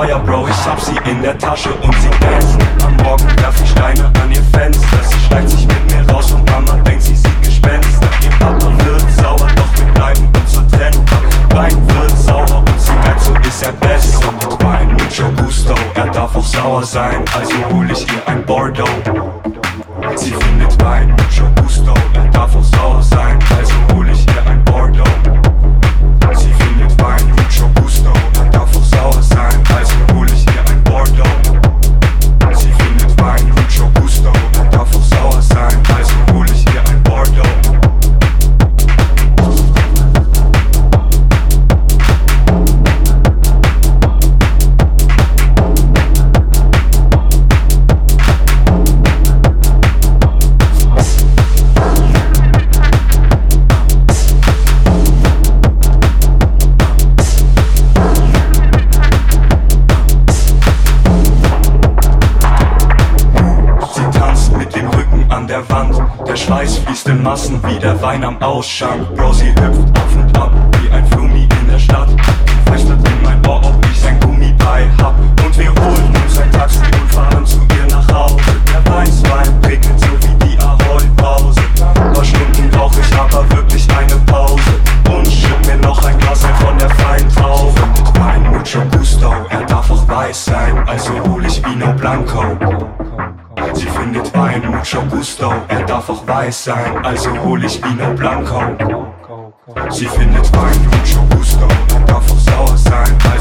Feuer, Bro, ich hab sie in der Tasche und sie dancen Am Morgen werf ich Steine an ihr Fenster. Sie schleicht sich mit mir raus und Mama denkt, sie sieht Gespenster. Ihr Papa wird sauer, doch wir bleiben uns so trennen Wein wird sauer und sie merkt, so ist er besser. Mit Wein, mucho gusto, er darf auch sauer sein. Also hol ich ihr ein Bordeaux. Sie findet Wein, mucho gusto, der Wand. Der Schweiß fließt in Massen wie der Wein am Ausschank. Bro, sie hüpft auf und ab wie ein Flummi in der Stadt. Flüstert in mein Ohr, ob ich sein Gummibei hab. Und wir holen uns ein Taxi und fahren zu ihr nach Hause. Der Weißwein regnet so wie die Ahoi-Pause. Paar Stunden brauch ich aber wirklich eine Pause. Und schütt mir noch ein Glas ein von der freien Traube. Mit Wein, mucho gusto, er darf auch weiß sein. Also hol ich Vino Blanco findet bei Mucho Gusto, er darf auch weiß sein, also hol ich Wiener Blanco. Sie findet bei Mucho Gusto, er darf auch sauer sein, also